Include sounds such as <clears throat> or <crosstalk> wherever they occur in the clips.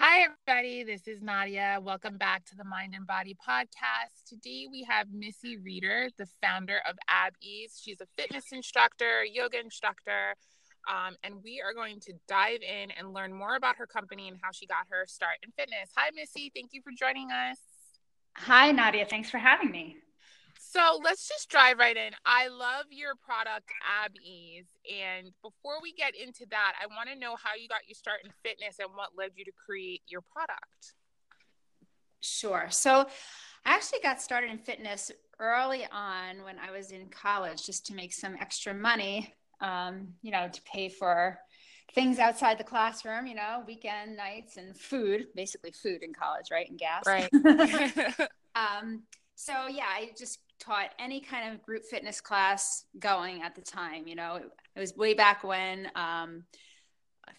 Hi, everybody. This is Nadia. Welcome back to the Mind and Body podcast. Today we have Missy Reeder, the founder of Ab Ease. She's a fitness instructor, yoga instructor, um, and we are going to dive in and learn more about her company and how she got her start in fitness. Hi, Missy. Thank you for joining us. Hi, Nadia. Thanks for having me. So let's just drive right in. I love your product, Ab Ease. And before we get into that, I want to know how you got your start in fitness and what led you to create your product. Sure. So I actually got started in fitness early on when I was in college just to make some extra money, um, you know, to pay for things outside the classroom, you know, weekend nights and food, basically food in college, right? And gas. Right. <laughs> <laughs> um, so yeah, I just taught any kind of group fitness class going at the time. You know, it, it was way back when um,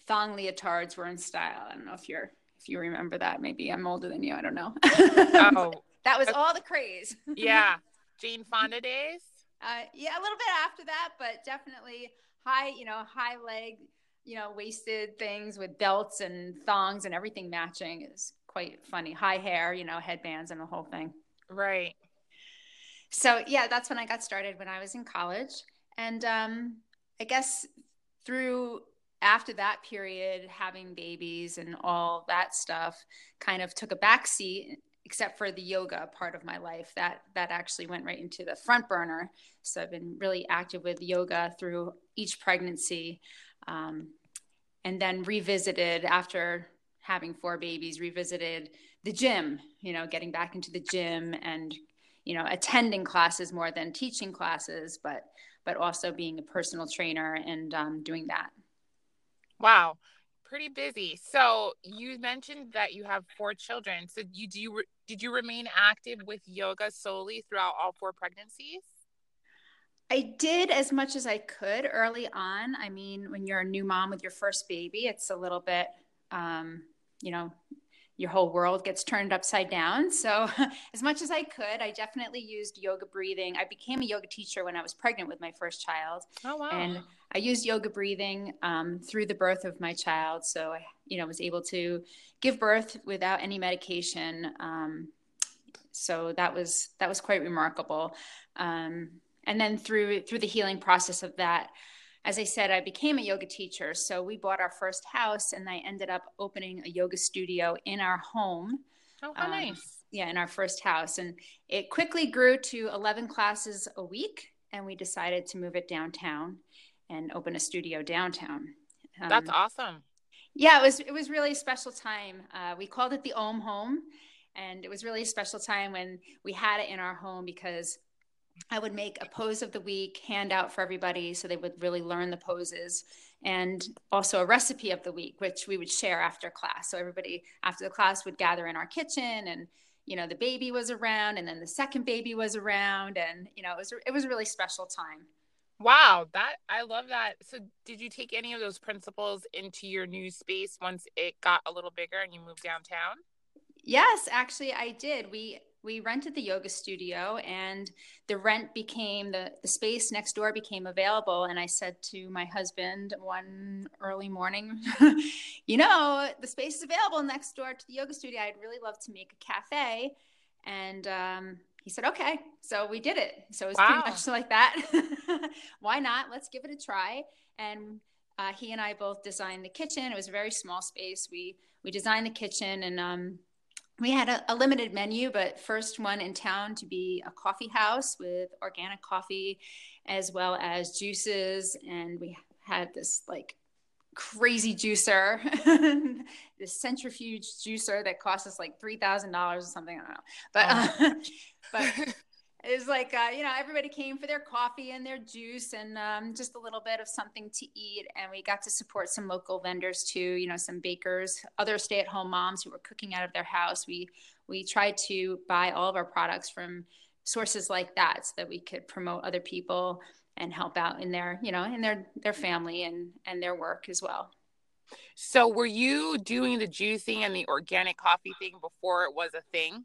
thong leotards were in style. I don't know if you're if you remember that. Maybe I'm older than you. I don't know. <laughs> oh, that was all the craze. yeah, <laughs> Jane Fonda days. Uh, yeah, a little bit after that, but definitely high. You know, high leg. You know, waisted things with belts and thongs and everything matching is quite funny. High hair, you know, headbands and the whole thing. Right so yeah, that's when I got started when I was in college. And um, I guess through after that period, having babies and all that stuff kind of took a backseat, except for the yoga part of my life. That that actually went right into the front burner. So I've been really active with yoga through each pregnancy, um, and then revisited after having four babies. Revisited the gym. You know, getting back into the gym and you know attending classes more than teaching classes but but also being a personal trainer and um, doing that wow pretty busy so you mentioned that you have four children so you do you did you remain active with yoga solely throughout all four pregnancies I did as much as I could early on. I mean, when you're a new mom with your first baby, it's a little bit, um, you know, your whole world gets turned upside down. So, <laughs> as much as I could, I definitely used yoga breathing. I became a yoga teacher when I was pregnant with my first child. Oh, wow. And I used yoga breathing um, through the birth of my child. So, I, you know, was able to give birth without any medication. Um, so that was that was quite remarkable. Um, and then through through the healing process of that, as I said, I became a yoga teacher. So we bought our first house and I ended up opening a yoga studio in our home. Oh, how um, nice. Yeah, in our first house. And it quickly grew to 11 classes a week. And we decided to move it downtown and open a studio downtown. Um, That's awesome. Yeah, it was it was really a special time. Uh, we called it the Om Home, and it was really a special time when we had it in our home because I would make a pose of the week, handout for everybody so they would really learn the poses, and also a recipe of the week, which we would share after class. So everybody after the class would gather in our kitchen, and you know the baby was around, and then the second baby was around, and you know it was it was a really special time. Wow, that I love that. So, did you take any of those principles into your new space once it got a little bigger and you moved downtown? Yes, actually, I did. We we rented the yoga studio and the rent became the, the space next door became available. And i said to my husband one early morning <laughs> you know the space is available next door to the yoga studio. I'd really love to make a cafe. And um, he said okay. So we did it. So it was wow. pretty much <laughs> like that. <laughs> Why not? Let's give it a try. And uh, he and i both designed the kitchen. It was a very small space. We we designed the kitchen and um, we had a, a, limited menu, but first one in town to be a coffee house with organic coffee as well as juices. And we had this like crazy juicer, <laughs> this centrifuge juicer that cost us like $3,000 or something. I don't know. But, oh. uh, <laughs> but it was like uh, you know everybody came for their coffee and their juice and um, just a little bit of something to eat. And we got to support some local vendors too you know some bakers other stay-at-home moms who were cooking out of their house. We we tried to buy all of our products from sources like that so that we could promote other people and help out in their you know in their their family and and their work as well. So were you doing the juicing and the organic coffee thing before it was a thing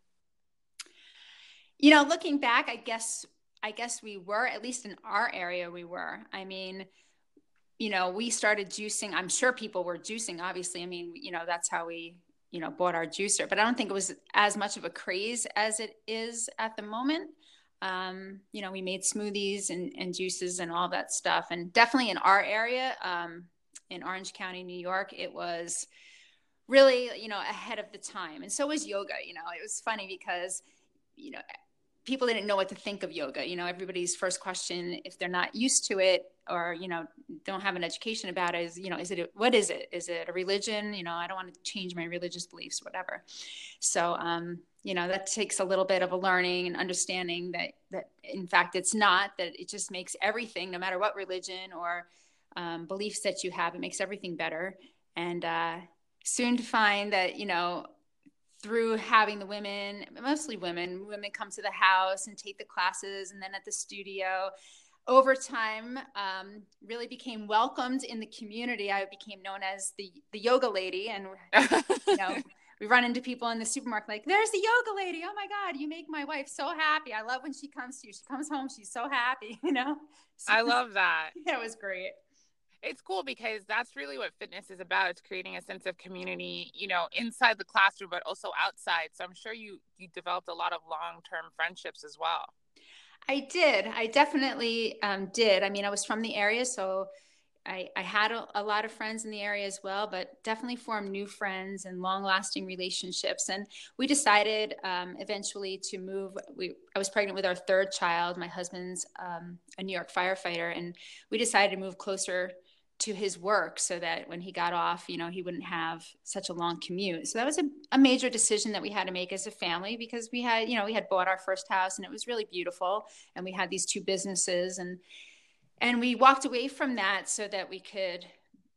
you know, looking back, I guess I guess we were at least in our area we were. I mean, you know, we started juicing. I'm sure people were juicing obviously. I mean, you know, that's how we you know, bought our juicer. But I don't think it was as much of a craze as it is at the moment. Um, you know, we made smoothies and, and juices and all that stuff. And definitely in our area, um, in Orange County, New York, it was really, you know, ahead of the time. And so was yoga. You know, it was funny because, you know, people didn't know what to think of yoga. You know, everybody's first question, if they're not used to it or, you know, don't have an education about it is, you know, is it, what is it? Is it a religion? You know, I don't want to change my religious beliefs, whatever. So, um, you know, that takes a little bit of a learning and understanding that, that in fact, it's not, that it just makes everything, no matter what religion or um, beliefs that you have, it makes everything better. And, uh, soon to find that, you know, through having the women, mostly women, women come to the house and take the classes, and then at the studio. Over time, um, really became welcomed in the community. I became known as the the yoga lady, and <laughs> you know, we run into people in the supermarket like, "There's the yoga lady! Oh my God, you make my wife so happy! I love when she comes to you. She comes home, she's so happy." <laughs> You know. So, I love that. <laughs> That was great it's cool because that's really what fitness is about. It's creating a sense of community you know inside the classroom but also outside. So i'm sure you you developed a lot of long-term friendships as well. I did. I definitely um, did. I mean i was from the area so i, I had a, a, lot of friends in the area as well but definitely formed new friends and long-lasting relationships. And we decided um, eventually to move. We, i was pregnant with our third child my husband's um, a new york firefighter and we decided to move closer to his work so that when he got off, you know, he wouldn't have such a long commute. So that was a, a, major decision that we had to make as a family because we had, you know, we had bought our first house and it was really beautiful and we had these two businesses and and we walked away from that so that we could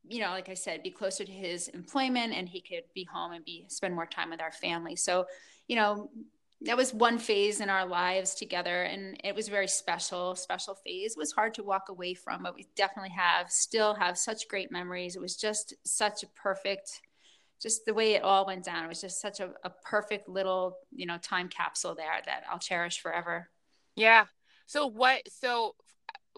you know like i said be closer to his employment and he could be home and be spend more time with our family so you know that was one phase in our lives together and it was a very special. Special phase it was hard to walk away from but we definitely have still have such great memories. It was just such a perfect just the way it all went down. It was just such a, a perfect little you know time capsule there that i'll cherish forever. Yeah. So what so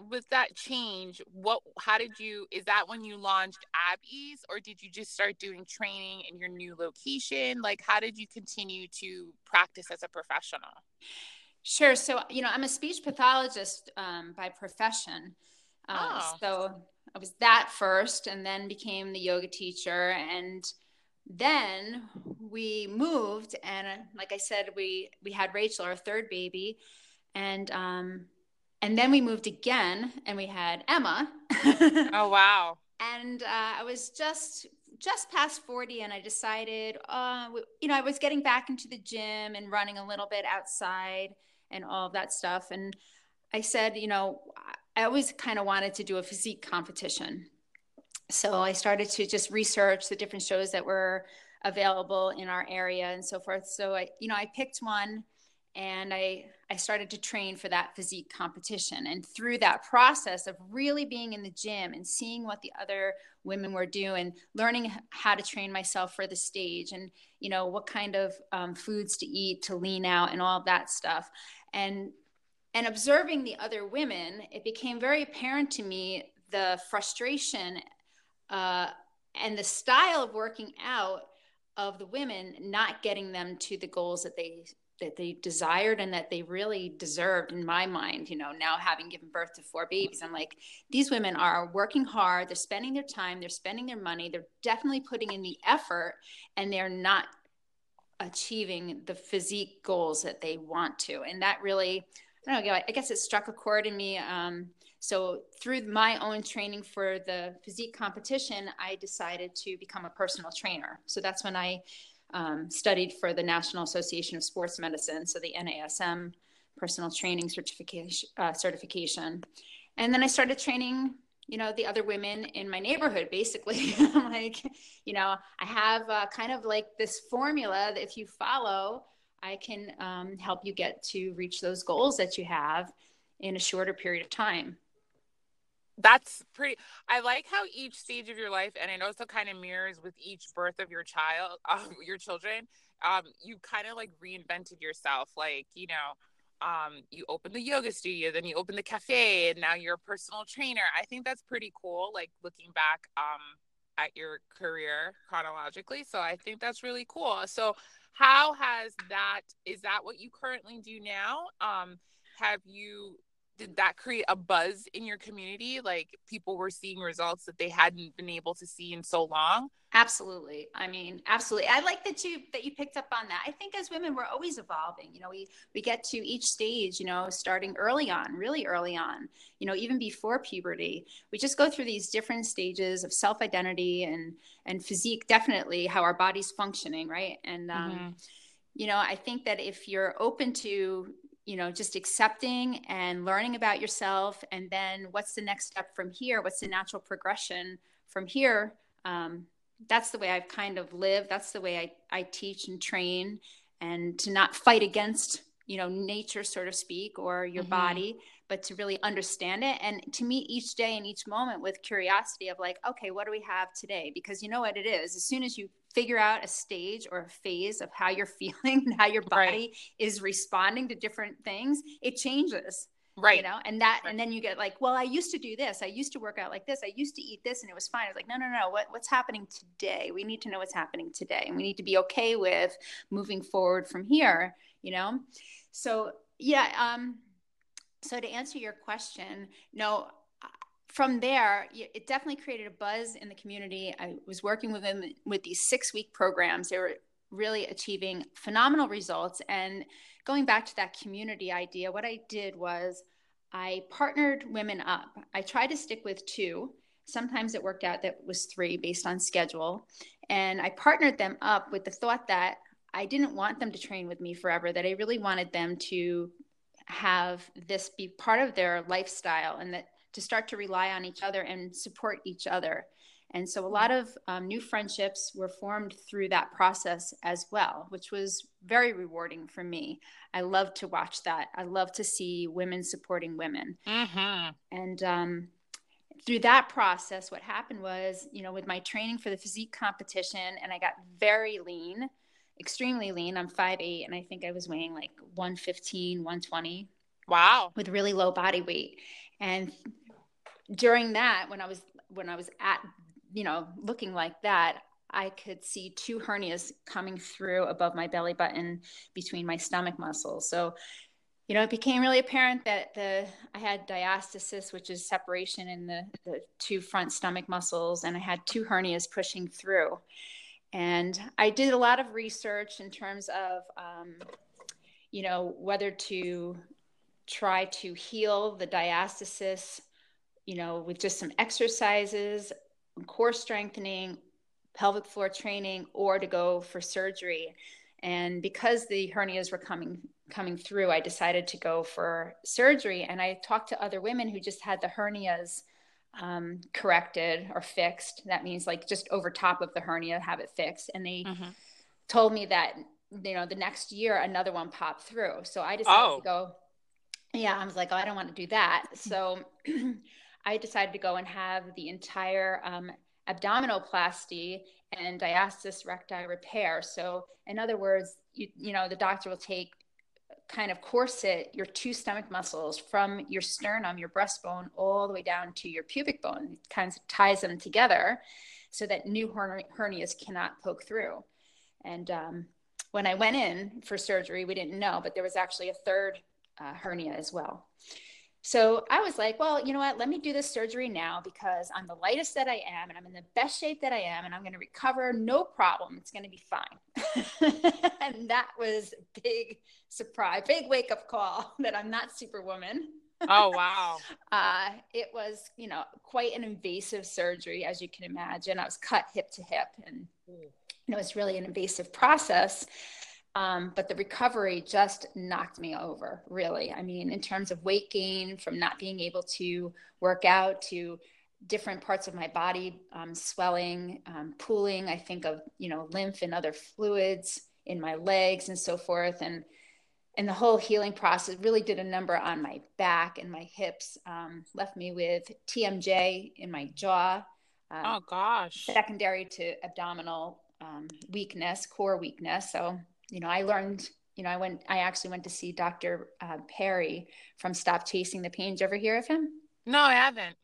with that change, what how did you is that when you launched Ab Ease or did you just start doing training in your new location? Like how did you continue to practice as a professional? Sure. So, you know, I'm a speech pathologist um, by profession. Uh, oh. So I was that first and then became the yoga teacher. And then we moved. And uh, like I said, we, we had Rachel, our third baby. And um, and then we moved again and we had Emma. <laughs> oh, wow. And uh, I was just just past 40 and I decided, uh, you know, I was getting back into the gym and running a little bit outside and all of that stuff. And I said, you know, I always kind of wanted to do a physique competition. So I started to just research the different shows that were available in our area and so forth. So I, you know, I picked one and I I started to train for that physique competition. And through that process of really being in the gym and seeing what the other women were doing, learning how to train myself for the stage and, you know, what kind of um, foods to eat to lean out and all of that stuff. And, and observing the other women, it became very apparent to me the frustration uh, and the style of working out of the women not getting them to the goals that they that they desired and that they really deserved in my mind you know now having given birth to four babies. I'm like these women are working hard. They're spending their time. They're spending their money. They're definitely putting in the effort and they're not achieving the physique goals that they want to. And that really i don't know i guess it struck a chord in me. Um, so through my own training for the physique competition i decided to become a personal trainer. So that's when i um, studied for the National Association of Sports Medicine, so the NASM personal training certification. Uh, certification. And then I started training, you know, the other women in my neighborhood, basically. <laughs> Like, you know, I have uh, kind of like this formula that if you follow, I can um, help you get to reach those goals that you have in a shorter period of time that's pretty i like how each stage of your life and it also kind of mirrors with each birth of your child <laughs> um, your children um, you kind of like reinvented yourself like you know um, you open the yoga studio then you open the cafe and now you're a personal trainer i think that's pretty cool like looking back um, at your career chronologically. So I think that's really cool. So how has that is that what you currently do now? Um have you did that create a buzz in your community? Like people were seeing results that they hadn't been able to see in so long? Absolutely. I mean absolutely. I like that you that you picked up on that. I think as women we're always evolving. You know we we get to each stage you know starting early on really early on you know even before puberty. We just go through these different stages of self identity and and physique definitely how our body's functioning right? And um mm-hmm. you know i think that if you're open to you know just accepting and learning about yourself and then what's the next step from here? What's the natural progression from here? Um, that's the way i've kind of lived. That's the way I, I teach and train and to not fight against you know nature so to speak or your mm-hmm. body but to really understand it. And to meet each day and each moment with curiosity of like okay what do we have today? Because you know what it is. As soon as you figure out a stage or a phase of how you're <laughs> feeling and how your body right. is responding to different things it changes right. you know? And that right. and then you get like well i used to do this. I used to work out like this. I used to eat this and it was fine. I was like no no no. What, what's happening today? We need to know what's happening today and we need to be okay with moving forward from here you know? So yeah um so to answer your question no from there, it definitely created a buzz in the community. I was working with them with these six week programs. They were really achieving phenomenal results. And going back to that community idea, what I did was I partnered women up. I tried to stick with two. Sometimes it worked out that was three based on schedule. And I partnered them up with the thought that I didn't want them to train with me forever, that I really wanted them to have this be part of their lifestyle and that to start to rely on each other and support each other. And so a lot of um, new friendships were formed through that process as well, which was very rewarding for me. I love to watch that. I love to see women supporting women. Mm-hmm. And um, through that process, what happened was, you know, with my training for the physique competition, and I got very lean, extremely lean. I'm 5'8, and I think I was weighing like 115, 120. Wow. With really low body weight. And during that when i was when i was at you know looking like that i could see two hernias coming through above my belly button between my stomach muscles so you know it became really apparent that the i had diastasis which is separation in the the two front stomach muscles and i had two hernias pushing through and i did a lot of research in terms of um, you know whether to try to heal the diastasis you know, with just some exercises, core strengthening, pelvic floor training, or to go for surgery. And because the hernias were coming coming through, I decided to go for surgery. And I talked to other women who just had the hernias um, corrected or fixed. That means like just over top of the hernia, have it fixed. And they mm-hmm. told me that you know the next year another one popped through. So I decided oh. to go. Yeah, I was like, oh, I don't want to do that. So <clears throat> I decided to go and have the entire um, abdominoplasty and diastasis recti repair. So, in other words, you, you know, the doctor will take kind of corset your two stomach muscles from your sternum, your breastbone, all the way down to your pubic bone. It kind of ties them together so that new hernias cannot poke through. And um, when I went in for surgery, we didn't know, but there was actually a third uh, hernia as well. So I was like, well, you know what? Let me do this surgery now because I'm the lightest that I am and I'm in the best shape that I am and I'm going to recover no problem. It's going to be fine. <laughs> and that was a big surprise, big wake up call <laughs> that I'm not superwoman. Oh, wow. <laughs> uh, it was, you know, quite an invasive surgery, as you can imagine. I was cut hip to hip and, you know, it's really an invasive process. Um, but the recovery just knocked me over, really. I mean, in terms of weight gain from not being able to work out to different parts of my body um, swelling, um, pooling. I think of, you know, lymph and other fluids in my legs and so forth. And, and the whole healing process really did a number on my back and my hips, um, left me with TMJ in my jaw. Um, oh, gosh. Secondary to abdominal um, weakness, core weakness. So you know, I learned, you know, I went, I actually went to see Dr. Uh, Perry from Stop Chasing the Pain. Did you ever hear of him? No, I haven't.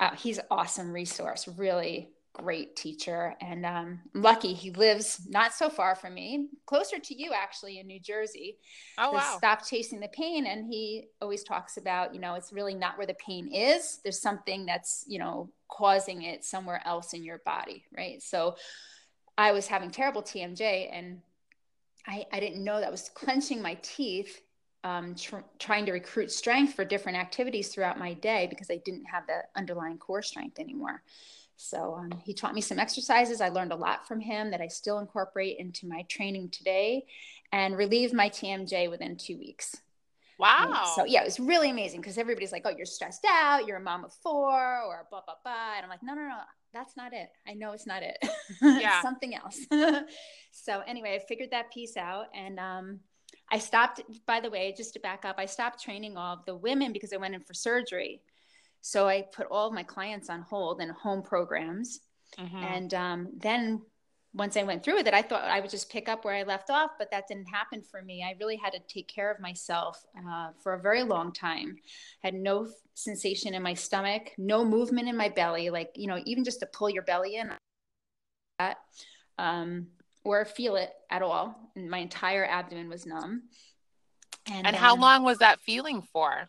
Uh, he's an awesome resource, really, great teacher. And um, I'm lucky he lives not so far from me, closer to you actually in New Jersey. Oh, wow. Stop chasing the pain. And he always talks about, you know, it's really not where the pain is. There's something that's, you know, causing it somewhere else in your body. Right. So I was having terrible TMJ and I, I didn't know that was <laughs> clenching my teeth. Um, tr- trying to recruit strength for different activities throughout my day because I didn't have the underlying core strength anymore. So um, he taught me some exercises. I learned a lot from him that I still incorporate into my training today and relieved my TMJ within two weeks. Wow. so yeah, it was really amazing because everybody's like, oh, you're stressed out, you're a mom of four, or blah, blah, blah. And I'm like, no, no, no, that's not it. I know it's not it. <laughs> Yeah. something else. <laughs> so anyway, I figured that piece out. And um, I stopped, by the way, just to back up, I stopped training all of the women because I went in for surgery. So I put all of my clients on hold and home programs. Mm-hmm. And um, then once I went through with it, I thought I would just pick up where I left off, but that didn't happen for me. I really had to take care of myself uh, for a very long time. I had no sensation in my stomach, no movement in my belly, like, you know, even just to pull your belly in, that, um, or feel it at all. And my entire abdomen was numb. And, and how long was that feeling for?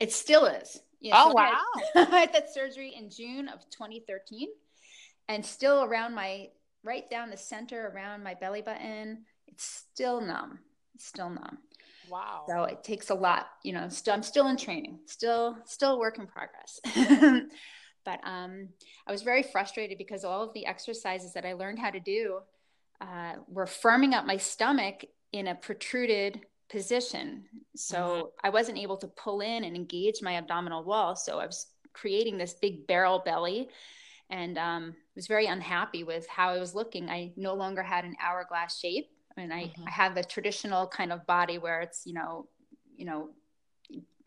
It still is. Yeah, oh, so wow. I had, <laughs> I had that surgery in June of 2013 and still around my, right down the center around my belly button, it's still numb. It's still numb. Wow. So it takes a lot, you know, still, I'm still in training, still, still work in progress. <laughs> but um, I was very frustrated because all of the exercises that I learned how to do uh, were firming up my stomach in a protruded position. So mm-hmm. I wasn't able to pull in and engage my abdominal wall. So I was creating this big barrel belly and um, was very unhappy with how I was looking. I no longer had an hourglass shape. and I, mm-hmm. I have a traditional kind of body where it's, you know, you know,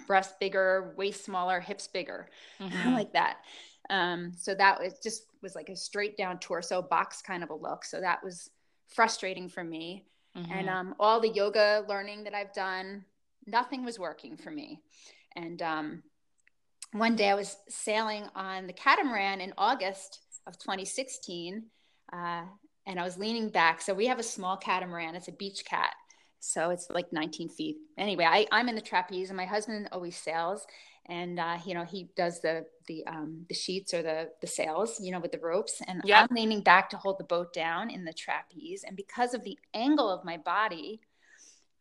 breast bigger, waist smaller, hips bigger, mm-hmm. like that. Um, so that was just was like a straight down torso box kind of a look. So that was frustrating for me. Mm-hmm. And um, all the yoga learning that I've done, nothing was working for me. And um, one day I was sailing on the catamaran in August of 2016, uh, and I was leaning back. So we have a small catamaran, it's a beach cat. So it's like 19 feet. Anyway, I, I'm in the trapeze, and my husband always sails and uh, you know he does the the um, the sheets or the the sails, you know, with the ropes, and yep. I'm leaning back to hold the boat down in the trapeze, and because of the angle of my body,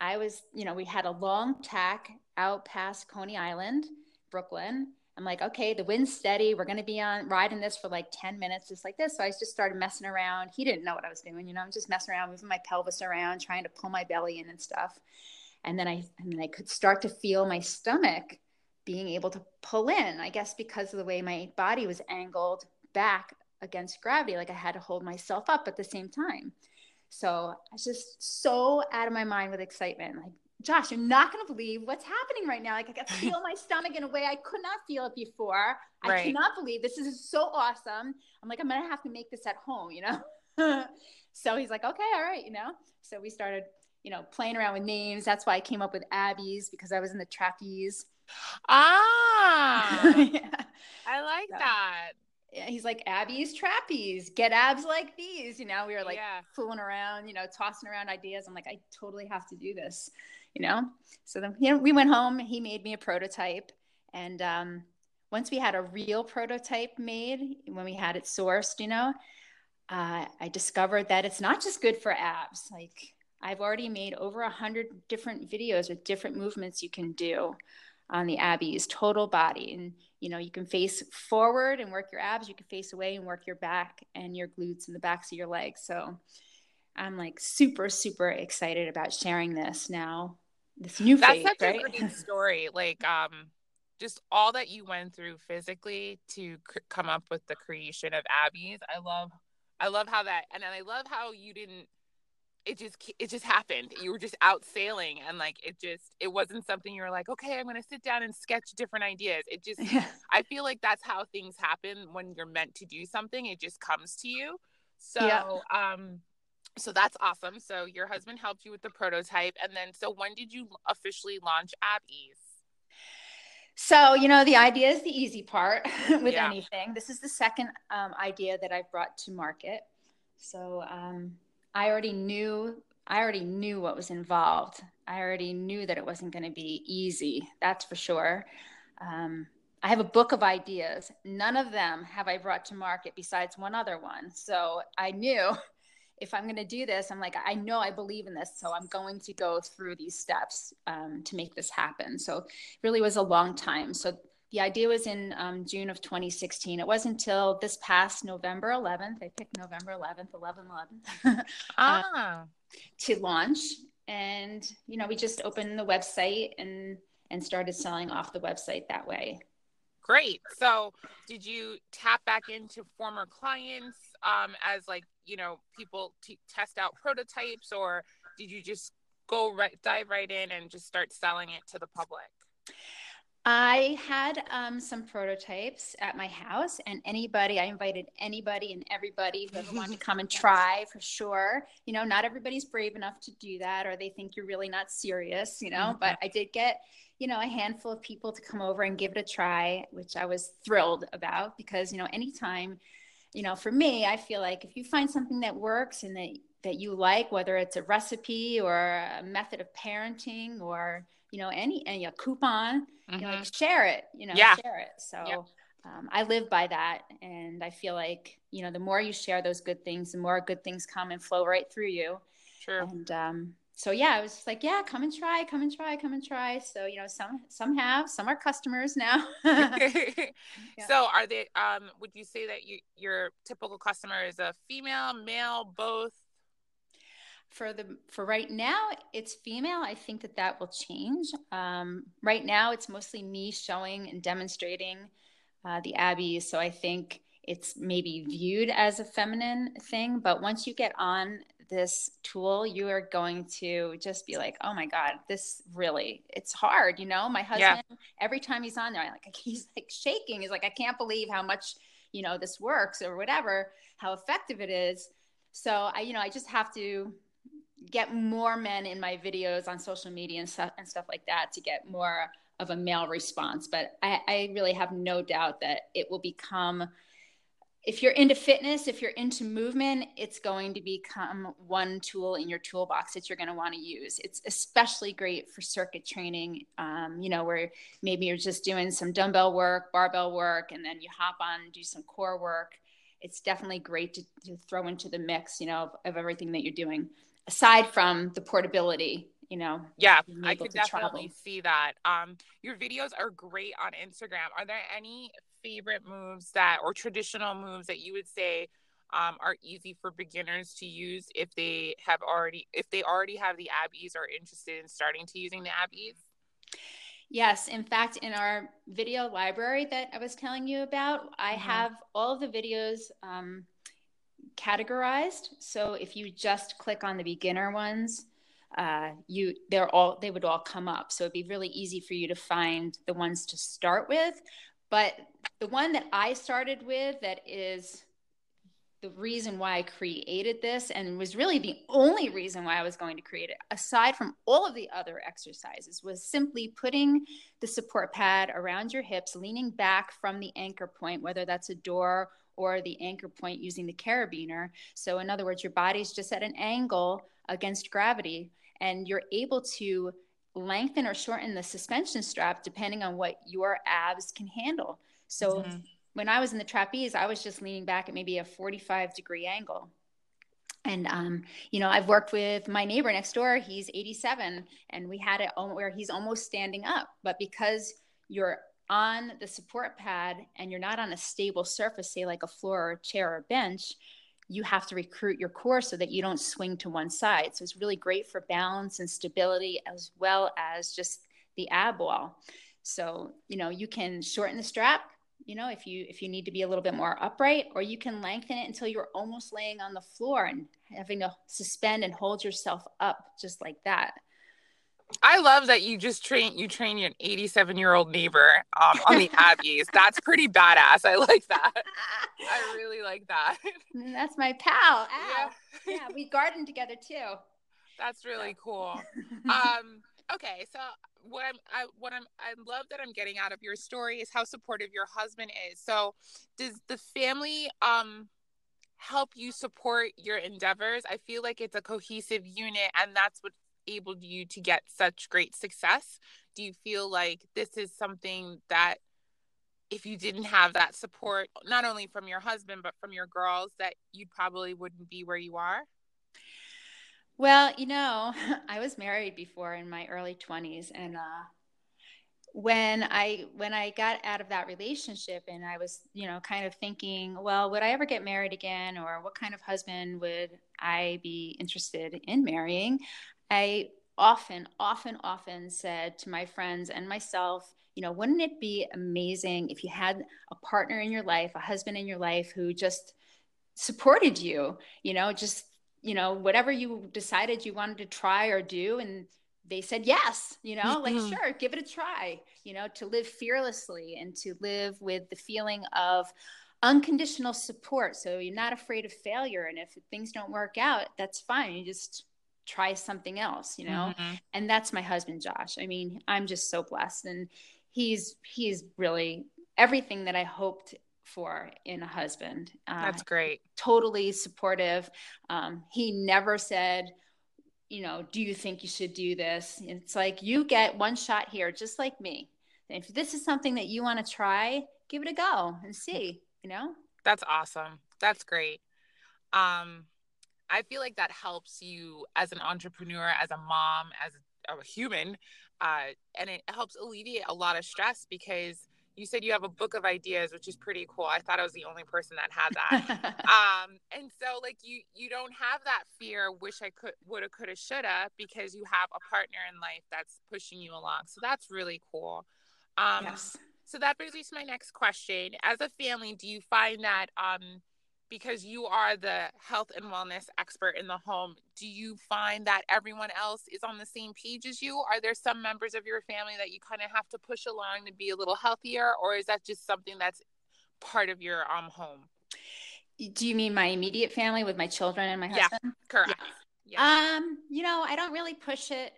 I was, you know, we had a long tack out past Coney Island, Brooklyn. I'm like, okay, the wind's steady. We're going to be on riding this for like 10 minutes, just like this. So I just started messing around. He didn't know what I was doing. You know, I'm just messing around, moving my pelvis around, trying to pull my belly in and stuff. And then I, and then I could start to feel my stomach being able to pull in, I guess because of the way my body was angled back against gravity, like I had to hold myself up at the same time. So I was just so out of my mind with excitement. Like, Josh, you're not going to believe what's happening right now. Like, I can feel my stomach in a way I could not feel it before. Right. I cannot believe this is so awesome. I'm like, I'm going to have to make this at home, you know? <laughs> so he's like, okay, all right, you know? So we started, you know, playing around with names. That's why I came up with Ab Ease because I was in the trapeze. Ah, <laughs> yeah. I like so, that. Yeah, he's like Ab Ease trapeze, get abs like these. You know, we were like yeah. fooling around, you know, tossing around ideas. I'm like, I totally have to do this, you know. So then, you know, we went home. He made me a prototype, and um, once we had a real prototype made, when we had it sourced, you know, uh, I discovered that it's not just good for abs. Like I've already made over a hundred different videos with different movements you can do on the Ab Ease total body. And, you know, you can face forward and work your abs, you can face away and work your back and your glutes and the backs of your legs. So I'm like super, super excited about sharing this now. This new That's phase, such right? a <laughs> great story. Like, um, just all that you went through physically to c- come up with the creation of Ab Ease. I love, I love how that, and I love how you didn't it just it just happened you were just out sailing and like it just it wasn't something you were like okay i'm gonna sit down and sketch different ideas it just <laughs> i feel like that's how things happen when you're meant to do something it just comes to you so yeah. um so that's awesome so your husband helped you with the prototype and then so when did you officially launch Ab Ease So, you know, the idea is the easy part <laughs> with Yeah. anything. This is the second um, idea that I've brought to market. So, um, I already knew, I already knew what was involved. I already knew that it wasn't going to be easy. That's for sure. Um, I have a book of ideas. None of them have I brought to market besides one other one. So I knew <laughs> if I'm going to do this, I'm like, I know I believe in this. So I'm going to go through these steps um, to make this happen. So it really was a long time. So the idea was in um, June of 2016. It wasn't until this past November 11th, I picked November 11th, 11 11, <laughs> Ah, to launch. And, you know, we just opened the website and, and started selling off the website that way. Great. So, did you tap back into former clients um, as like you know people t- test out prototypes, or did you just go right dive right in and just start selling it to the public? I had um, some prototypes at my house, and anybody, I invited anybody and everybody who ever wanted to come and try for sure. You know, not everybody's brave enough to do that, or they think you're really not serious, you know, but I did get, you know, a handful of people to come over and give it a try, which I was thrilled about because, you know, anytime, you know, for me, I feel like if you find something that works and that, that you like, whether it's a recipe or a method of parenting or, you know, any, any a coupon, you know, like share it, you know, Yeah. share it. So Yep. um, I live by that. And I feel like, you know, the more you share those good things, the more good things come and flow right through you. Sure. And um, so, yeah, I was just like, yeah, come and try, come and try, come and try. So, you know, some, some have, some are customers now. <laughs> <laughs> So, are they? Um, would you say that you your typical customer is a female, male, both? For the for right now it's female. I think that that will change. Um, right now it's mostly me showing and demonstrating uh, the Ab Ease so i think it's maybe viewed as a feminine thing but once you get on this tool you are going to just be like oh my god this really it's hard you know? My Yeah. husband every time he's on there I like <laughs> he's like shaking. He's like i can't believe how much you know this works or whatever how effective it is. So i you know i just have to get more men in my videos on social media and stuff and stuff like that to get more of a male response. But I, I really have no doubt that it will become if you're into fitness, if you're into movement, it's going to become one tool in your toolbox that you're going to want to use. It's especially great for circuit training, um, you know, where maybe you're just doing some dumbbell work, barbell work, and then you hop on and do some core work. It's definitely great to, to throw into the mix, you know, of, of everything that you're doing aside from the portability, you know. Yeah, I could to travel. definitely see that. Um, your videos are great on Instagram. Are there any favorite moves that or traditional moves that you would say um, are easy for beginners to use if they have already if they already have the Ab Ease or interested in starting to using the Ab Ease? Yes, in fact, in our video library that I was telling you about, I Mhm. have all of the videos um, categorized. So if you just click on the beginner ones, uh, you they're all they would all come up. So it'd be really easy for you to find the ones to start with. But the one that I started with that is the reason why I created this and was really the only reason why I was going to create it, aside from all of the other exercises, was simply putting the support pad around your hips, leaning back from the anchor point, whether that's a door or the anchor point using the carabiner. So, in other words, your body's just at an angle against gravity, and you're able to lengthen or shorten the suspension strap depending on what your abs can handle. So, Mhm. when I was in the trapeze, I was just leaning back at maybe a 45 degree angle. And, um, you know, I've worked with my neighbor next door. He's 87, and we had it where he's almost standing up. But because you're on the support pad and you're not on a stable surface, say like a floor or a chair or bench, you have to recruit your core so that you don't swing to one side. So it's really great for balance and stability as well as just the ab wall. So, you know, you can shorten the strap, you know, if you if you need to be a little bit more upright, or you can lengthen it until you're almost laying on the floor and having to suspend and hold yourself up just like that. I love that you just train you train your 87 year old neighbor um, on the <laughs> Ab Ease. That's pretty badass. I like that. I <laughs> really like that. And that's my pal. Al. Yeah, Yeah, we garden together too. that's really cool. <laughs> Um, okay, so what I'm I, what I'm I love that I'm getting out of your story is how supportive your husband is. So does the family um help you support your endeavors? I feel like it's a cohesive unit and that's what enabled you to get such great success. Do you feel like this is something that if you didn't have that support not only from your husband but from your girls that you probably wouldn't be where you are? Well, you know, <laughs> I was married before in my early 20s and uh when I when I got out of that relationship and I was, you know, kind of thinking, well, would I ever get married again or what kind of husband would I be interested in marrying? I often often often said to my friends and myself, you know, wouldn't it be amazing if you had a partner in your life, a husband in your life who just supported you, you know, just you know, whatever you decided you wanted to try or do. And they said yes, you know, like, mm-hmm. sure, give it a try, you know, to live fearlessly and to live with the feeling of unconditional support. So you're not afraid of failure. And if things don't work out, that's fine. You just try something else, you know? Mm-hmm. And that's my husband, Josh. I mean, I'm just so blessed. And he's, he's really everything that I hoped for in a husband. Uh, That's great. Totally supportive. Um, he never said, you know, do you think you should do this? It's like you get one shot here, just like me. And if this is something that you want to try, give it a go and see, you know? That's awesome. That's great. Um, I feel like that helps you as an entrepreneur, as a mom, as a, human, uh, and it helps alleviate a lot of stress because you said you have a book of ideas which is pretty cool. I thought i was the only person that had that. <laughs> Um and so like you you don't have that fear wish i could woulda coulda shoulda because you have a partner in life that's pushing you along. So that's really cool. Um yes. so that brings me to my next question. As a family do you find that um because you are the health and wellness expert in the home, do you find that everyone else is on the same page as you? Are there some members of your family that you kind of have to push along to be a little healthier, or is that just something that's part of your um home? Do you mean my immediate family with my children and my husband? Yeah, correct. Yeah. yeah. Um, you know, I don't really push it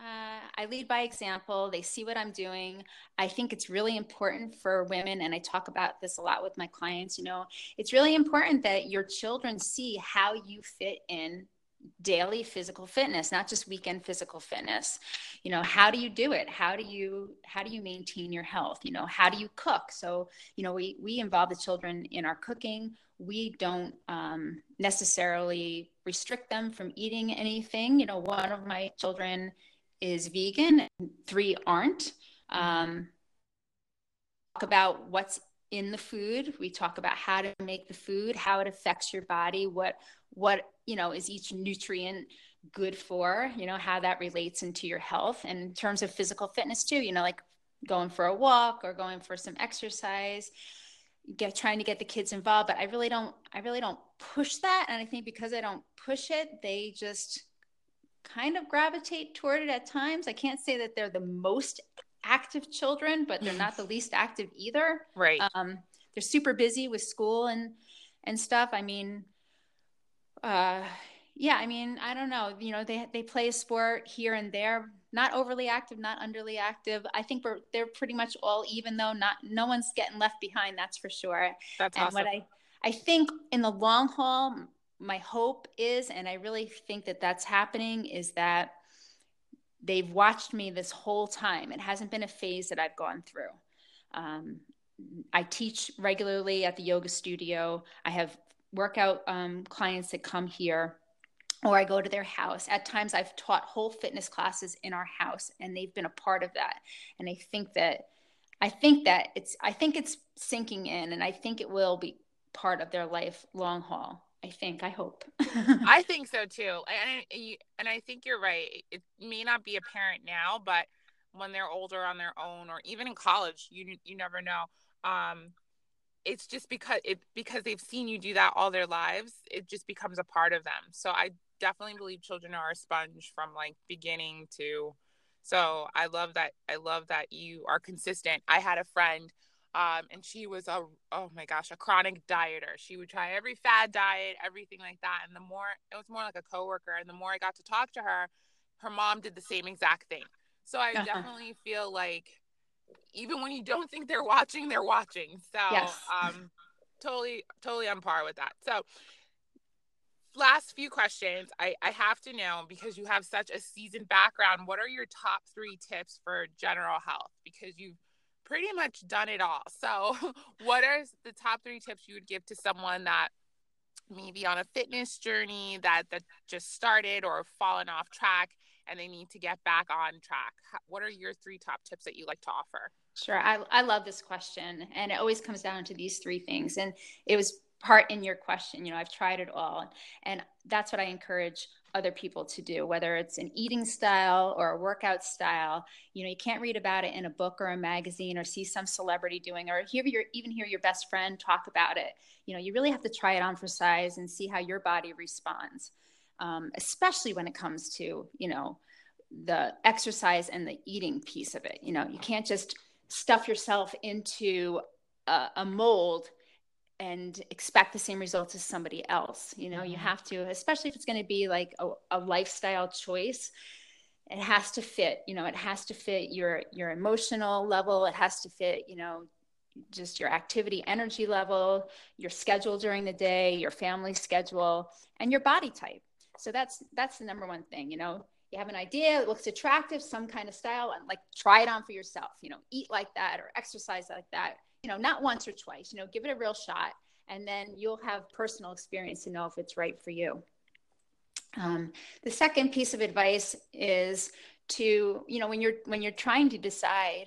uh, I lead by example. They see what I'm doing. I think it's really important for women, and I talk about this a lot with my clients. You know, it's really important that your children see how you fit in daily physical fitness not just weekend physical fitness you know how do you do it how do you how do you maintain your health you know how do you cook so you know we we involve the children in our cooking we don't um, necessarily restrict them from eating anything you know one of my children is vegan, three aren't. Um, talk about what's in the food. We talk about how to make the food, how it affects your body, what what you know is each nutrient good for, you know, how that relates into your health. And in terms of physical fitness too, you know, like going for a walk or going for some exercise, get trying to get the kids involved. But I really don't I really don't push that. And I think because I don't push it, they just kind of gravitate toward it at times. I can't say that they're the most active children, but they're not the <laughs> least active either. Right. Um, they're super busy with school and and stuff. I mean, uh, yeah. I mean, I don't know. You know, they they play a sport here and there. Not overly active, not underly active. I think we're they're pretty much all even though. Not no one's getting left behind. That's for sure. That's and awesome. What I I think in the long haul, my hope is, and I really think that that's happening, is that they've watched me this whole time. It hasn't been a phase that I've gone through. Um, I teach regularly at the yoga studio. I have workout um, clients that come here, or I go to their house. At times, I've taught whole fitness classes in our house, and they've been a part of that. And I think that I think that it's I think it's sinking in, and I think it will be part of their life long haul. I think. I hope. I <laughs> think so too, and and I think you're right. It may not be apparent now, but when they're older on their own, or even in college, you you never know. Um, it's just because it because they've seen you do that all their lives. It just becomes a part of them. So I definitely believe children are a sponge from like beginning to. So I love that. I love that you are consistent. I had a friend um, and she was a oh my gosh a chronic dieter she would try every fad diet everything like that and the more it was more like a coworker and the more i got to talk to her her mom did the same exact thing So I uh-huh. definitely feel like even when you don't think they're watching, they're watching. So yes. um totally totally on par with that. So last few questions I, I have to know because you have such a seasoned background what are your top three tips for general health because you've pretty much done it all. So <laughs> what are the top three tips you would give to someone that maybe on a fitness journey that that just started or fallen off track and they need to get back on track? What are your three top tips that you like to offer? Sure i, I love this question and it always comes down to these three things and it was part in your question you know i've tried it all and that's what i encourage other people to do whether it's an eating style or a workout style. You know you can't read about it in a book or a magazine or see some celebrity doing or hear your even hear your best friend talk about it. You know you really have to try it on for size and see how your body responds um, especially when it comes to you know the exercise and the eating piece of it. You know you can't just stuff yourself into a, a mold and expect the same results as somebody else. You know, mm-hmm. you have to, especially if it's going to be like a, a, lifestyle choice. It has to fit. You know, it has to fit your your emotional level. It has to fit. You know, just your activity, energy level, your schedule during the day, your family schedule, and your body type. So that's that's the number one thing. You know, you have an idea, it looks attractive, some kind of style, and like try it on for yourself. You know, eat like that or exercise like that you know, not once or twice, you know, give it a real shot and then you'll have personal experience to know if it's right for you. Um, the second piece of advice is to, you know, when you're when you're trying to decide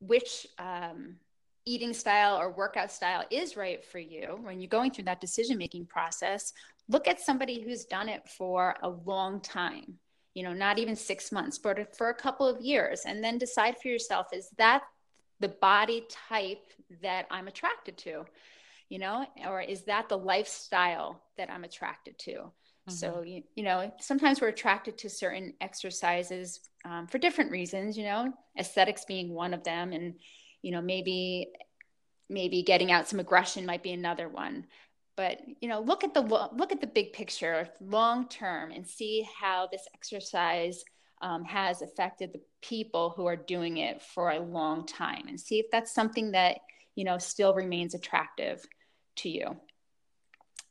which um, eating style or workout style is right for you, when you're going through that decision making process, look at somebody who's done it for a long time. You know, not even six months, but for a couple of years, and then decide for yourself: is that the body type that I'm attracted to, you know, or is that the lifestyle that I'm attracted to? Mm-hmm. So, you, you know, sometimes we're attracted to certain exercises um, for different reasons, you know, aesthetics being one of them. And, you know, maybe, maybe getting out some aggression might be another one but you know look at the look at the big picture long term and see how this exercise um, has affected the people who are doing it for a long time and see if that's something that you know still remains attractive to you.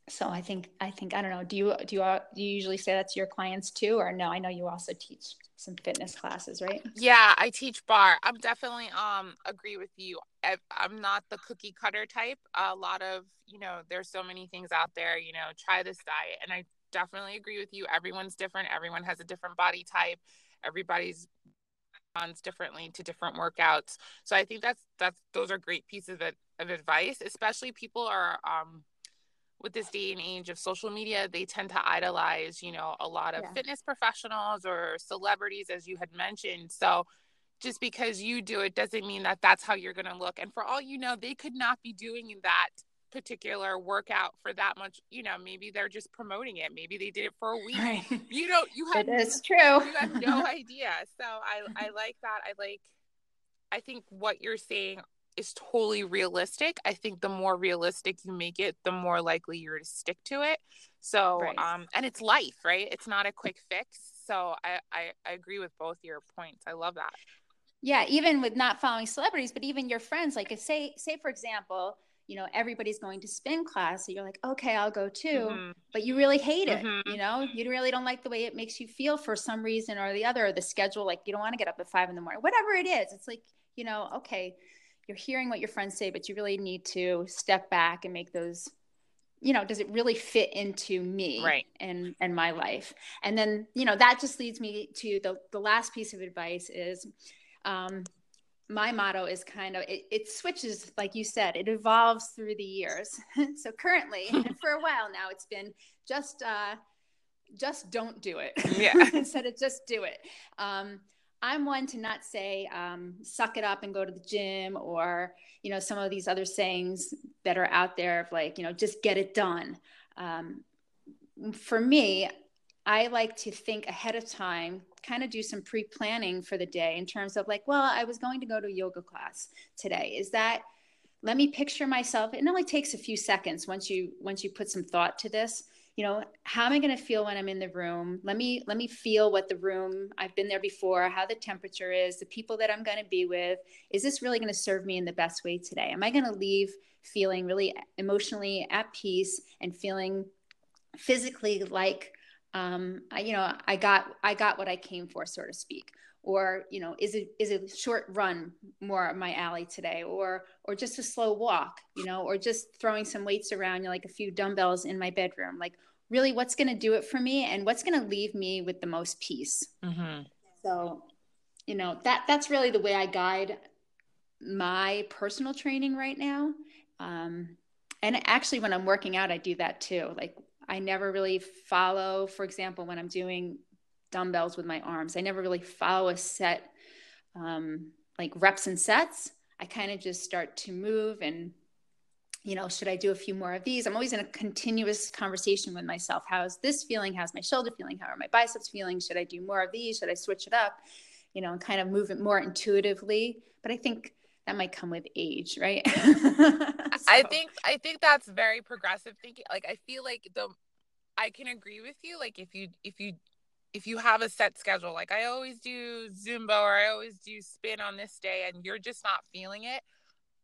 So i think i think i don't know do you do you do you usually say that to your clients too or no? I know you also teach some fitness classes right? Yeah i teach barre. I'm definitely um agree with you. I, i'm not the cookie cutter type. A lot of you know there's so many things out there you know try this diet. And i definitely agree with you. Everyone's different. Everyone has a different body type. Everybody's responds differently to different workouts. So I think that's that's those are great pieces of, of advice. Especially people are um, with this day and age of social media, they tend to idolize, you know, a lot of yeah. fitness professionals or celebrities, as you had mentioned. So just because you do it doesn't mean that that's how you're going to look. And for all you know, they could not be doing that particular workout for that much you know maybe they're just promoting it. Maybe they did it for a week. Right. you don't you have it's true. you have no <laughs> idea. So i i like that. I like i think what you're saying is totally realistic. I think the more realistic you make it the more likely you're to stick to it. So right. um and it's life right? It's not a quick fix. So I, I i agree with both your points. I love that. Yeah even with not following celebrities but even your friends like say say for example you know everybody's going to spin class so you're like okay i'll go too mm-hmm. but you really hate it mm-hmm. you know you really don't like the way it makes you feel for some reason or the other or the schedule like you don't want to get up at five in the morning whatever it is it's like you know okay you're hearing what your friends say but you really need to step back and make those you know does it really fit into me right and and my life and then you know that just leads me to the the last piece of advice is um, my motto is kind of it, it, switches like you said it evolves through the years. <laughs> So currently <laughs> and for a while now it's been just uh just don't do it. Yeah. <laughs> Instead of just do it. Um i'm one to not say um, suck it up and go to the gym or you know some of these other sayings that are out there of like you know just get it done. Um, for me I like to think ahead of time, kind of do some pre planning for the day in terms of like, well, I was going to go to yoga class today. Is that, let me picture myself. It only takes a few seconds once you once you put some thought to this. you know how am i going to feel when i'm in the room let me let me feel what the room i've been there before how the temperature is the people that i'm going to be with is this really going to serve me in the best way today am i going to leave feeling really emotionally at peace and feeling physically like um, I, you know i got i got what i came for so to speak. Or you know is it is a short run more my alley today? Or or just a slow walk you know or just throwing some weights around you know, like a few dumbbells in my bedroom. Like really what's going to do it for me and what's going to leave me with the most peace? Mm-hmm. so you know that that's really the way i guide my personal training right now. Um, and actually when i'm working out i do that too. Like i never really follow for example when i'm doing dumbbells with my arms. I never really follow a set um, like reps and sets. I kind of just start to move and you know, should I do a few more of these? I'm always in a continuous conversation with myself. How's this feeling? How's my shoulder feeling? How are my biceps feeling? Should I do more of these? Should I switch it up? You know, and kind of move it more intuitively. But I think that might come with age, right? <laughs> so. I think I think that's very progressive thinking. Like I feel like the I can agree with you. Like if you if you if you have a set schedule, like I always do Zumba or I always do spin on this day, and you're just not feeling it,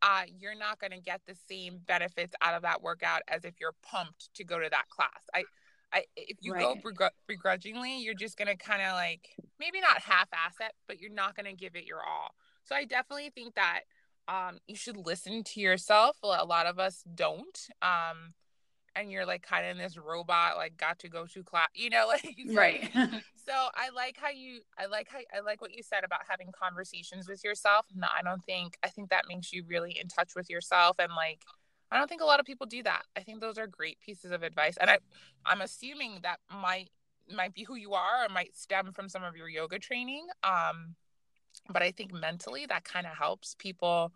uh, you're not going to get the same benefits out of that workout as if you're pumped to go to that class. I, I, if you right. go begrudgingly, you're just going to kind of like maybe not half-ass it, but you're not going to give it your all. So I definitely think that um, you should listen to yourself. A lot of us don't. Um, and you're like kind of in this robot like got to go to class you know <laughs> like right <laughs> so i like how you i like how i like what you said about having conversations with yourself no i don't think i think that makes you really in touch with yourself and like i don't think a lot of people do that i think those are great pieces of advice and i i'm assuming that might might be who you are or might stem from some of your yoga training um but i think mentally that kind of helps people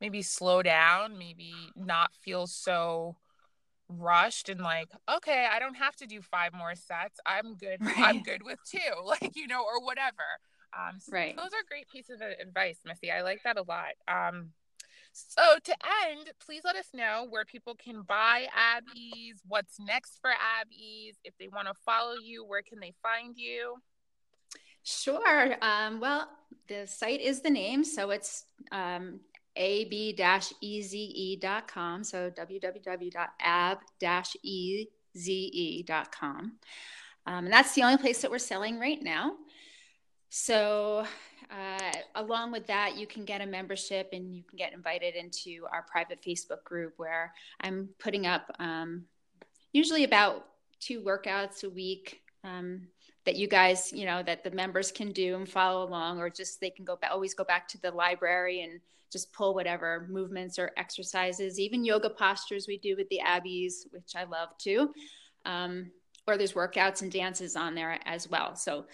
maybe slow down maybe not feel so rushed and like okay i don't have to do five more sets. I'm good <laughs> right. i'm good with two <laughs> like you know or whatever. Um so right. those are great pieces of advice missy. I like that a lot. Um so to end please let us know where people can buy Ab Ease what's next for Ab Ease if they want to follow you where can they find you Sure. Um, well, the site is the name. So it's um, ab-eze.com. So www.ab-eze.com. Um, and that's the only place that we're selling right now. So, uh, along with that, you can get a membership and you can get invited into our private Facebook group where I'm putting up um, usually about two workouts a week. Um, that you guys, you know, that the members can do and follow along, or just they can go back, always go back to the library and just pull whatever movements or exercises, even yoga postures we do with the Ab Ease, which I love too. Um, or there's workouts and dances on there as well. So,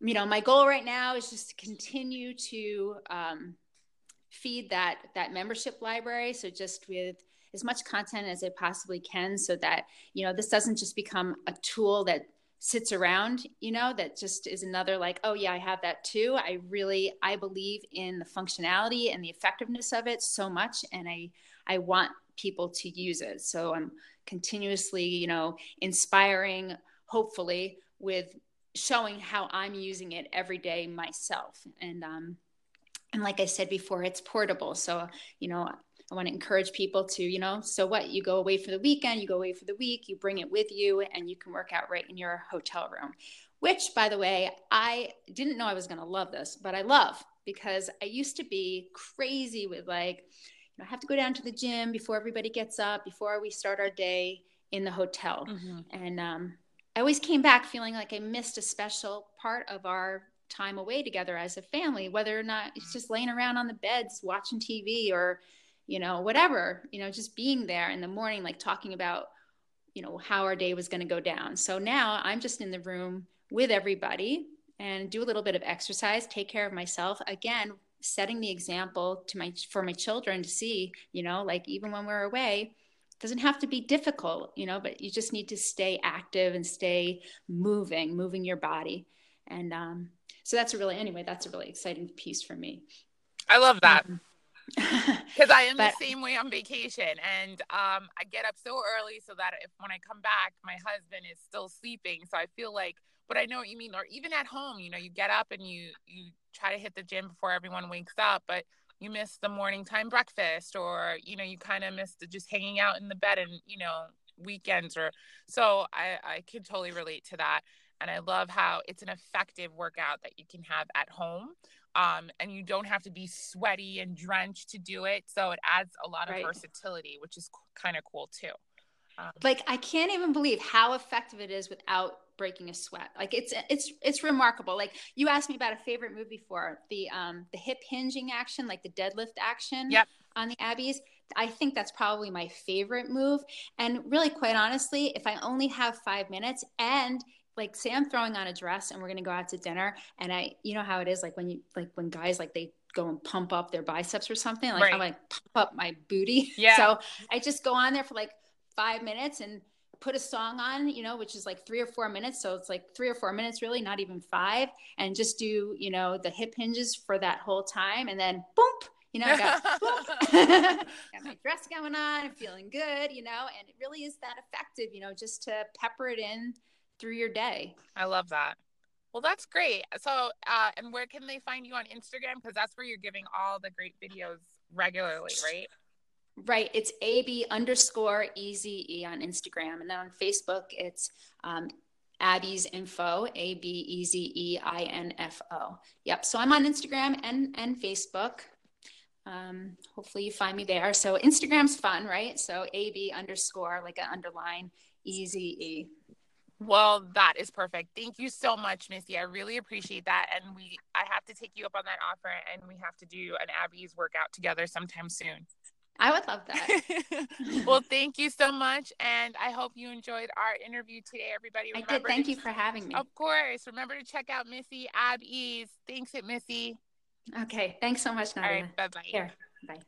you know, my goal right now is just to continue to um, feed that that membership library. So just with as much content as I possibly can, so that you know this doesn't just become a tool that sits around you know that just is another like oh yeah i have that too. I really i believe in the functionality and the effectiveness of it so much and i i want people to use it. So i'm continuously you know inspiring hopefully with showing how i'm using it every day myself. And um and like i said before it's portable. So you know I want to encourage people to, you know, so what? You go away for the weekend, you go away for the week, you bring it with you, and you can work out right in your hotel room. Which, by the way, I didn't know I was going to love this, but I love because I used to be crazy with like, you know, I have to go down to the gym before everybody gets up, before we start our day in the hotel. Mm-hmm. And um, I always came back feeling like I missed a special part of our time away together as a family, whether or not it's just laying around on the beds watching TV or you know, whatever, you know, just being there in the morning, like talking about, you know, how our day was going to go down. So now I'm just in the room with everybody and do a little bit of exercise, take care of myself. Again, setting the example to my for my children to see, you know, like even when we're away, doesn't have to be difficult, you know, but you just need to stay active and stay moving, moving your body. And um, so that's a really, anyway, that's a really exciting piece for me. I love that. Um, <laughs> because I am but, the same way on vacation, and um, I get up so early so that if when I come back, my husband is still sleeping. So I feel like, but I know what you mean. Or even at home, you know, you get up and you you try to hit the gym before everyone wakes up, but you miss the morning time breakfast, or you know, you kind of miss the just hanging out in the bed and you know weekends or so. I I can totally relate to that. And I love how it's an effective workout that you can have at home um, and you don't have to be sweaty and drenched to do it. So it adds a lot of right. versatility, which is kind of cool too. Um, like I can't even believe how effective it is without breaking a sweat. Like it's it's it's remarkable. Like you asked me about a favorite move before the um the hip hinging action, like the deadlift action. Yep. On the Ab Ease, I think that's probably my favorite move. And really, quite honestly, if I only have five minutes and like say I'm throwing on a dress and we're gonna go out to dinner and I you know how it is like when you like when guys like they go and pump up their biceps or something like right. I like pump up my booty. <laughs> Yeah. So I just go on there for like five minutes and put a song on, you know, which is like three or four minutes. So it's like three or four minutes, really, not even five, and just do, you know, the hip hinges for that whole time. And then boom, you know, I got, <laughs> <laughs> got my dress going on, I'm feeling good, you know, and it really is that effective, you know, just to pepper it in through your day. I love that. Well, that's great. So, uh, and where can they find you on Instagram? Because that's where you're giving all the great videos regularly, right? Right. It's AB underscore EZE on Instagram. And then on Facebook, it's um, Ab Ease Info, A B E Z E I N F O. Yep. So I'm on Instagram and, and Facebook. Um, hopefully you find me there. So Instagram's fun, right? So AB underscore, like an underline, E Z E. Well, that is perfect. Thank you so much, Missy. I really appreciate that. And we I have to take you up on that offer and we have to do an Ab Ease workout together sometime soon. I would love that. <laughs> well, thank you so much. And I hope you enjoyed our interview today, everybody. Remember I did. Thank to, you for having me. Of course. Remember to check out Missy Ab Ease. Thanks, it Missy. Okay. Thanks so much, Nadia. All right. Bye bye. Here. Bye.